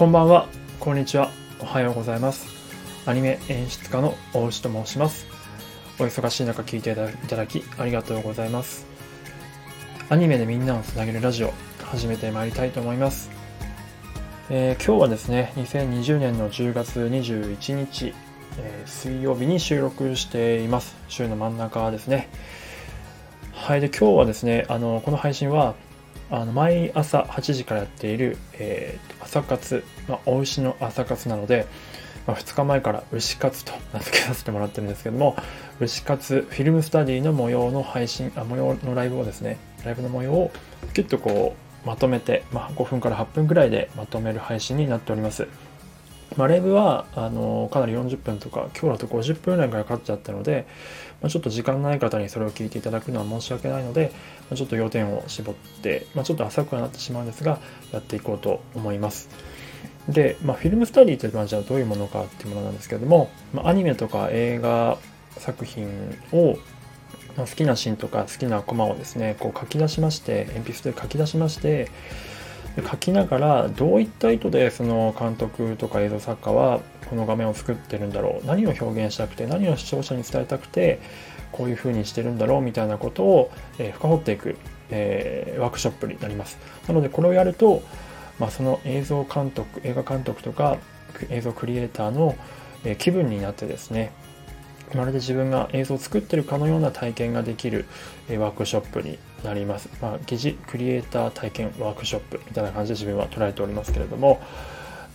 こんばんは、こんにちは、おはようございます。アニメ演出家の大内と申します。お忙しい中聞いていただきありがとうございます。アニメでみんなをつなげるラジオ、始めてまいりたいと思います。えー、今日はですね、2020年の10月21日、えー、水曜日に収録しています。週の真ん中ですね。はい、で今日はですね、あのこの配信はあの毎朝8時からやっている、えー、朝活、まあ、お牛の朝活なので、まあ、2日前から牛活と名付けさせてもらってるんですけども、牛活フィルムスタディの模様の配信、あ模様のライブをですね、ライブの模様をキュッとこうまとめて、まあ、5分から8分ぐらいでまとめる配信になっております。まあ、ライブはあのかなり40分とか今日だと50分ぐらいかかっちゃったので、まあ、ちょっと時間ない方にそれを聞いていただくのは申し訳ないので、まあ、ちょっと要点を絞って、まあ、ちょっと浅くはなってしまうんですがやっていこうと思います。で、まあ、フィルムスタディというのはじゃあどういうものかっていうものなんですけれども、まあ、アニメとか映画作品を好きなシーンとか好きなコマをですねこう書き出しまして鉛筆で書き出しまして書きながらどういった意図でその監督とか映像作家はこの画面を作ってるんだろう。何を表現したくて何を視聴者に伝えたくてこういう風にしてるんだろうみたいなことを、え深掘っていく、えー、ワークショップになります。なのでこれをやると、まあ、その映像監督映画監督とか映像クリエイターの、え気分になってですねまるで自分が映像を作ってるかのような体験ができる、えワークショップになります。まあ、疑似クリエイター体験ワークショップみたいな感じで自分は捉えておりますけれども、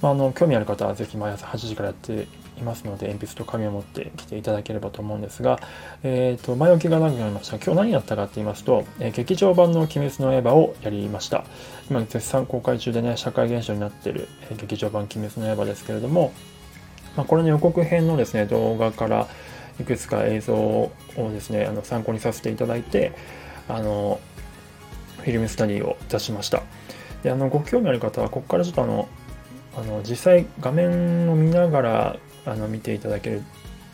まあ、あの興味ある方はぜひ毎朝8時からやっていますので鉛筆と紙を持ってきていただければと思うんですが、えーと、前置きが長くなりました？今日何やったかって言いますと、えー、劇場版の「鬼滅の刃」をやりました今絶賛公開中でね社会現象になっている、えー、劇場版「鬼滅の刃」ですけれども、まあ、これの予告編のですね動画からいくつか映像をですねあの参考にさせていただいてあのフィルムスタディを出しました。であのご興味ある方はここからちょっとあのあの実際画面を見ながらあの見ていただける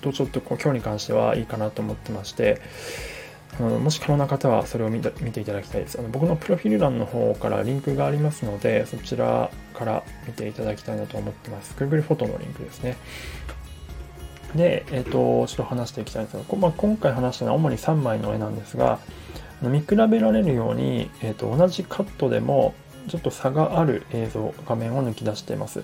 とちょっとこう今日に関してはいいかなと思ってましてあのもし可能な方はそれを見ていただきたいです。あの僕のプロフィール欄の方からリンクがありますのでそちらから見ていただきたいなと思ってます。Google フォトのリンクですね。で、えっ、ー、と、ちょっと話していきたいんですが、まあ、今回話したのは主に3枚の絵なんですが、見比べられるように、えーと、同じカットでもちょっと差がある映像、画面を抜き出しています。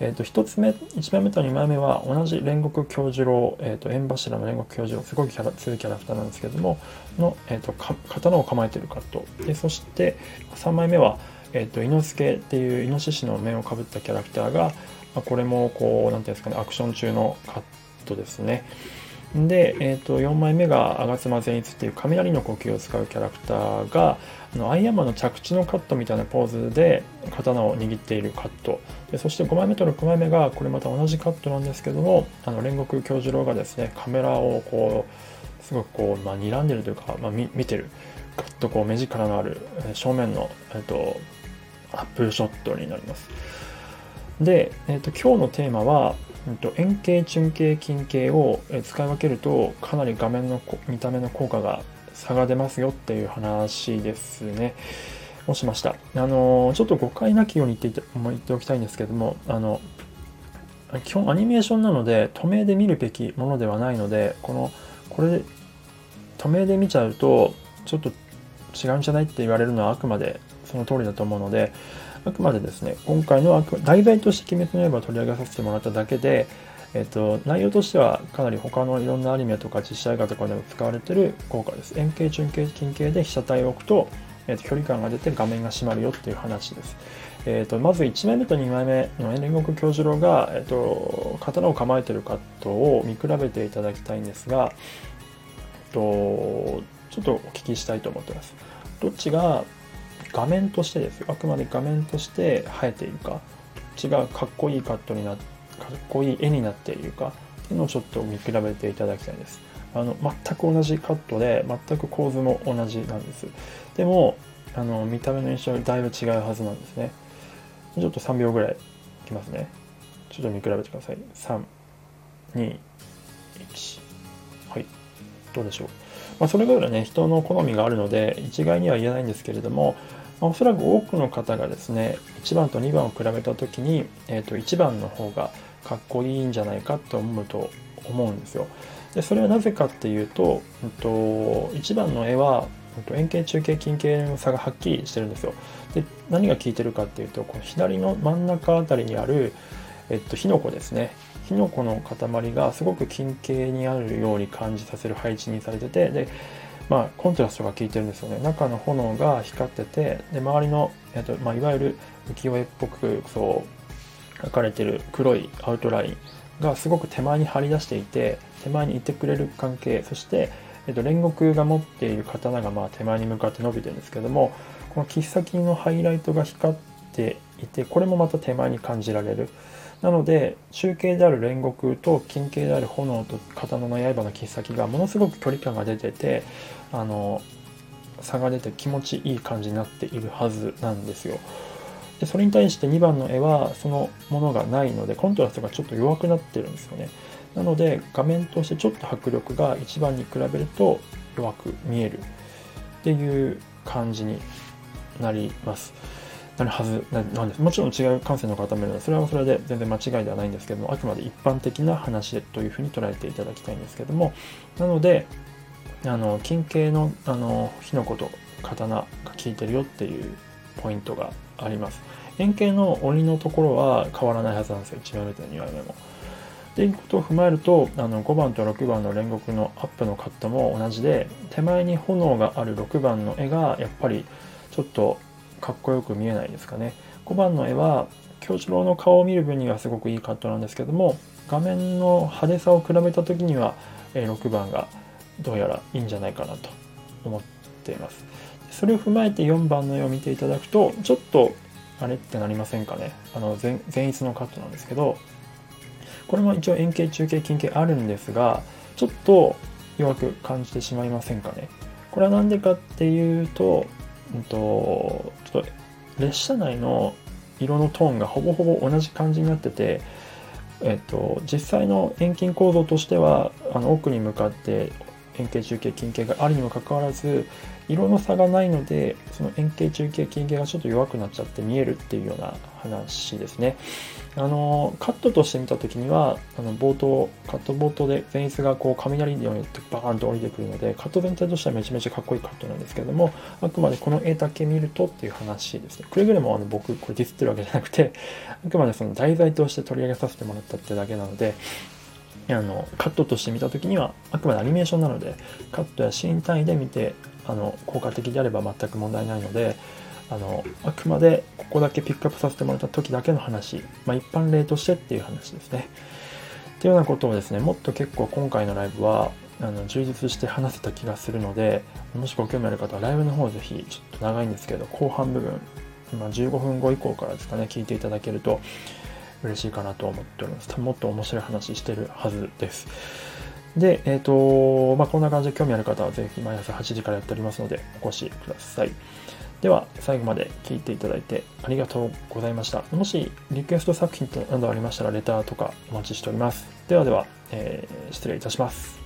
えーと、1つ目、1枚目と2枚目は同じ煉獄教授郎、えーと、縁柱の煉獄教授郎、すごいキャラ強いキャラクターなんですけれども、の、えー、と刀を構えているカット。でそして3枚目は、えー、と猪之助っていうイノシシの面をかぶったキャラクターが、まあ、これもこう、なんていうんですかね、アクション中のカットですね。で、えー、と4枚目が吾妻善逸っていう雷の呼吸を使うキャラクターがあのアイアンマンの着地のカットみたいなポーズで刀を握っているカットでそして5枚目と6枚目がこれまた同じカットなんですけどもあの煉獄教授郎がですねカメラをこうすごくこう、まあ、睨んでるというか、まあ、見てるガッとこう目力のある正面の、えー、とアップショットになります。で、えーと今日のテーマは円形中形近景を使い分けるとかなり画面の見た目の効果が差が出ますよっていう話ですね。をしました。あのちょっと誤解なきように言って言っておきたいんですけどもあの基本アニメーションなので透明で見るべきものではないのでこのこれ透明で見ちゃうとちょっと違うんじゃないって言われるのはあくまでその通りだと思うのであくまでですね、今回の題材として鬼滅の刃を取り上げさせてもらっただけで、えっと、内容としてはかなり他のいろんなアニメとか実写映画とかでも使われている効果です。円形、中形、近形で被写体を置くと、えっと、距離感が出て画面が閉まるよっていう話です。えっと、まず1枚目と2枚目の煉獄教授郎が、えっと、刀を構えているカットを見比べていただきたいんですが、えっと、ちょっとお聞きしたいと思ってます。どっちが画面としてですあくまで画面として生えているか違うかっこいいカットになかっこいい絵になっているかっていうのをちょっと見比べていただきたいです。あの全く同じカットで全く構図も同じなんです。でもあの見た目の印象だいぶ違うはずなんですね。ちょっと3秒ぐらいいきますね。ちょっと見比べてください。321はい。どうでしょう。まあ、それぞれね人の好みがあるので一概には言えないんですけれども、おそらく多くの方がですね1番と2番を比べた時に、えー、と1番の方がかっこいいんじゃないかと思うと思うんですよ。でそれはなぜかっていうと、うん、と1番の絵は円形中形近形の差がはっきりしてるんですよ。で何が効いてるかっていうとこの左の真ん中あたりにある、えっと、火の粉ですね火の粉の塊がすごく近景にあるように感じさせる配置にされててでまあ、コントラストが効いてるんですよね。中の炎が光っててで周りの、えっとまあ、いわゆる浮世絵っぽくそう描かれてる黒いアウトラインがすごく手前に張り出していて手前にいてくれる関係そして、えっと、煉獄が持っている刀がまあ手前に向かって伸びてるんですけどもこの切っ先のハイライトが光っていてこれもまた手前に感じられる。なので中継である煉獄と近景である炎と刀の刃の切っ先がものすごく距離感が出ててあの差が出て気持ちいい感じになっているはずなんですよ。でそれに対して2番の絵はそのものがないのでコントラストがちょっと弱くなってるんですよね。なので画面としてちょっと迫力が1番に比べると弱く見えるっていう感じになります。なるはずなんです。もちろん違う感性の方もいるので、それはそれで全然間違いではないんですけども、あくまで一般的な話というふうに捉えていただきたいんですけども、なので、あの近景のあの火の粉と刀が効いてるよっていうポイントがあります。円形の鬼のところは変わらないはずなんですよ、1枚目と2枚目も。っていうことを踏まえるとあの5番と6番の煉獄のアップのカットも同じで手前に炎がある6番の絵がやっぱりちょっとかっこよく見えないですかね。5番の絵は京次郎の顔を見る分にはすごくいいカットなんですけども画面の派手さを比べた時には6番がどうやらいいんじゃないかなと思っています。それを踏まえて4番の絵を見ていただくとちょっとあれってなりませんかね。あの前前逸のカットなんですけどこれも一応円形中形近形あるんですがちょっと弱く感じてしまいませんかね。これは何でかっていうとうんと、ちょっと列車内の色のトーンがほぼほぼ同じ感じになってて、えっと、実際の遠近構造としてはあの奥に向かって円形中形近形があるにもかかわらず色の差がないのでその円形中形近形がちょっと弱くなっちゃって見えるっていうような話ですね。あのカットとして見た時にはあの冒頭カット冒頭で前室がこう雷のようにバーンと降りてくるのでカット全体としてはめちゃめちゃかっこいいカットなんですけどもあくまでこの絵だけ見るとっていう話ですね。くれぐれもあの僕これディスってるわけじゃなくてあくまでその題材として取り上げさせてもらったってだけなのであのカットとして見た時にはあくまでアニメーションなのでカットやシーン単位で見てあの効果的であれば全く問題ないのであのあくまでここだけピックアップさせてもらった時だけの話、まあ、一般例としてっていう話ですね。っていうようなことをですねもっと結構今回のライブはあの充実して話せた気がするのでもしご興味ある方はライブの方ぜひちょっと長いんですけど後半部分今15分後以降からですかね聞いていただけると嬉しいかなと思っております。もっと面白い話してるはずです。で、えっ、ー、と、まあ、こんな感じで興味ある方はぜひ毎朝8時からやっておりますのでお越しください。では、最後まで聞いていただいてありがとうございました。もしリクエスト作品などありましたらレターとかお待ちしております。ではでは、えー、失礼いたします。